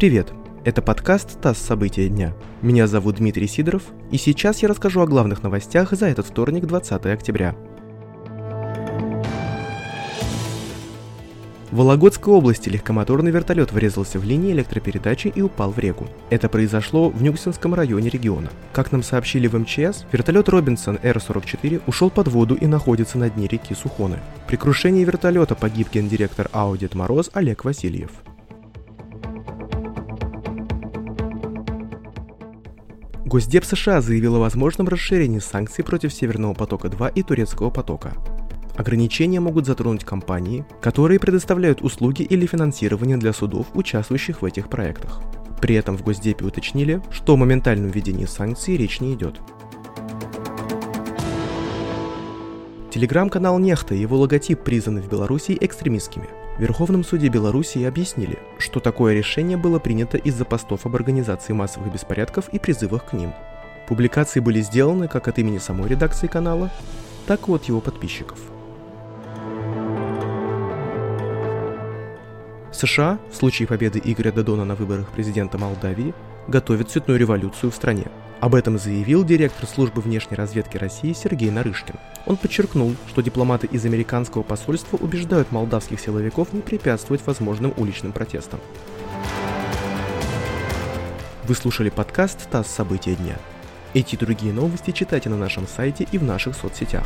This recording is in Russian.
Привет! Это подкаст «ТАСС. События дня». Меня зовут Дмитрий Сидоров, и сейчас я расскажу о главных новостях за этот вторник, 20 октября. В Вологодской области легкомоторный вертолет врезался в линии электропередачи и упал в реку. Это произошло в Нюксинском районе региона. Как нам сообщили в МЧС, вертолет Робинсон Р-44 ушел под воду и находится на дне реки Сухоны. При крушении вертолета погиб гендиректор «Дед Мороз» Олег Васильев. Госдеп США заявил о возможном расширении санкций против Северного потока-2 и Турецкого потока. Ограничения могут затронуть компании, которые предоставляют услуги или финансирование для судов, участвующих в этих проектах. При этом в Госдепе уточнили, что о моментальном введении санкций речь не идет. Телеграм-канал Нехта и его логотип признаны в Беларуси экстремистскими. Верховном суде Беларуси объяснили, что такое решение было принято из-за постов об организации массовых беспорядков и призывах к ним. Публикации были сделаны как от имени самой редакции канала, так и от его подписчиков – США в случае победы Игоря Додона на выборах президента Молдавии готовят цветную революцию в стране. Об этом заявил директор службы внешней разведки России Сергей Нарышкин. Он подчеркнул, что дипломаты из американского посольства убеждают молдавских силовиков не препятствовать возможным уличным протестам. Вы слушали подкаст «ТАСС. События дня». Эти и другие новости читайте на нашем сайте и в наших соцсетях.